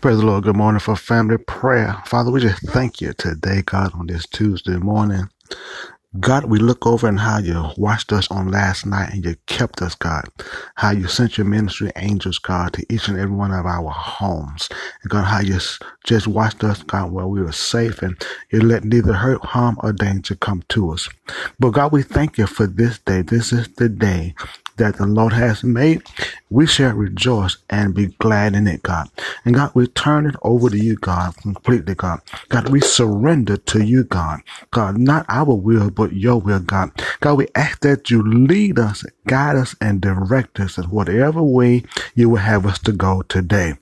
Praise the Lord. Good morning for family prayer. Father, we just thank you today, God, on this Tuesday morning. God, we look over and how you watched us on last night and you kept us, God. How you sent your ministry angels, God, to each and every one of our homes. And God, how you just watched us, God, while we were safe and you let neither hurt, harm, or danger come to us. But God, we thank you for this day. This is the day that the Lord has made. We shall rejoice and be glad in it, God. And God, we turn it over to you, God, completely, God. God, we surrender to you, God. God, not our will, but your will, God. God, we ask that you lead us, guide us, and direct us in whatever way you will have us to go today.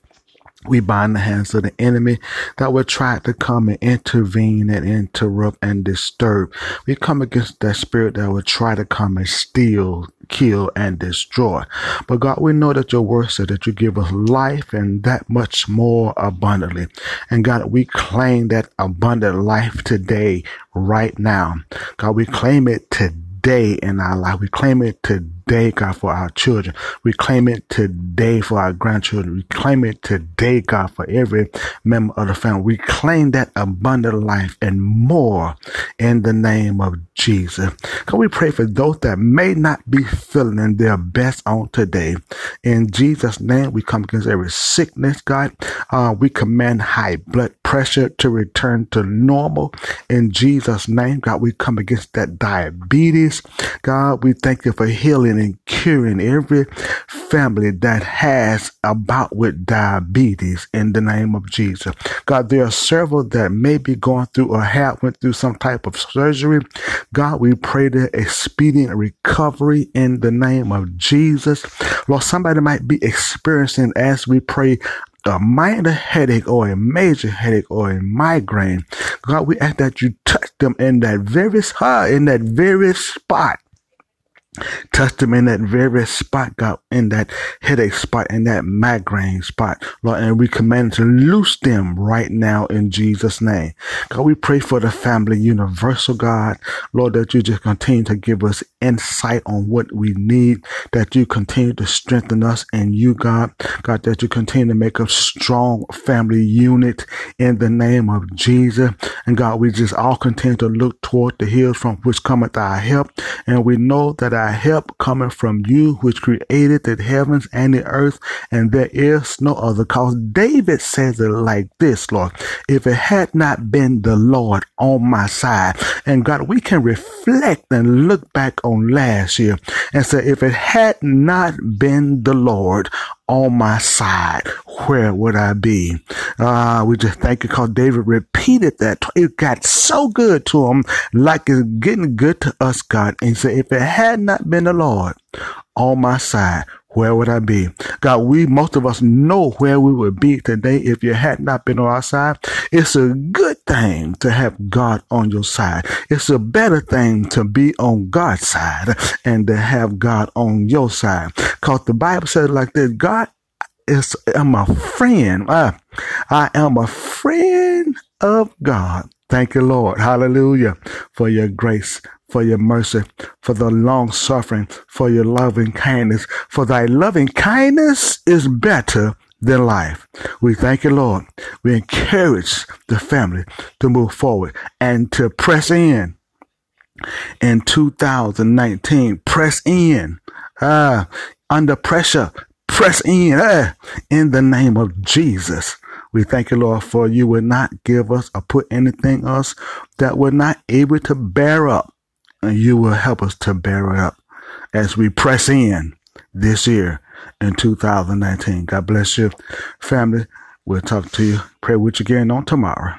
We bind the hands of the enemy that would try to come and intervene and interrupt and disturb. We come against that spirit that would try to come and steal, kill, and destroy. But God, we know that your word said that you give us life and that much more abundantly. And God, we claim that abundant life today, right now. God, we claim it today in our life. We claim it today today, God, for our children. We claim it today for our grandchildren. We claim it today, God, for every member of the family. We claim that abundant life and more in the name of Jesus. Can we pray for those that may not be feeling their best on today? In Jesus' name, we come against every sickness, God. Uh, we command high blood pressure to return to normal. In Jesus' name, God, we come against that diabetes. God, we thank you for healing healing and curing every family that has a bout with diabetes in the name of Jesus. God, there are several that may be going through or have went through some type of surgery. God, we pray the expedient recovery in the name of Jesus. Lord, somebody might be experiencing as we pray a minor headache or a major headache or a migraine. God, we ask that you touch them in that very spot, in that very spot Touch them in that very spot, God, in that headache spot, in that migraine spot, Lord, and we command to loose them right now in Jesus' name. God, we pray for the family universal, God, Lord, that you just continue to give us insight on what we need, that you continue to strengthen us and you, God, God, that you continue to make a strong family unit in the name of Jesus. And God, we just all continue to look toward the hills from which cometh our help. And we know that our help coming from you, which created the heavens and the earth, and there is no other. Cause David says it like this, Lord, if it had not been the Lord on my side, and God, we can reflect and look back on last year and say, if it had not been the Lord on my side, where would I be? Uh, we just thank you because David repeated that. It got so good to him, like it's getting good to us, God. And he said, if it had not been the Lord on my side, where would I be? God, we, most of us know where we would be today if you had not been on our side. It's a good thing to have God on your side. It's a better thing to be on God's side and to have God on your side. Cause the Bible says like this, God is, I'm a friend. Uh, I am a friend of God. Thank you, Lord. Hallelujah for your grace for your mercy, for the long suffering, for your loving kindness. For thy loving kindness is better than life. We thank you, Lord. We encourage the family to move forward and to press in in 2019. Press in, uh, under pressure. Press in, uh, in the name of Jesus. We thank you, Lord, for you will not give us or put anything else that we're not able to bear up and you will help us to bear it up as we press in this year in 2019. God bless you, family. We'll talk to you, pray with you again on tomorrow.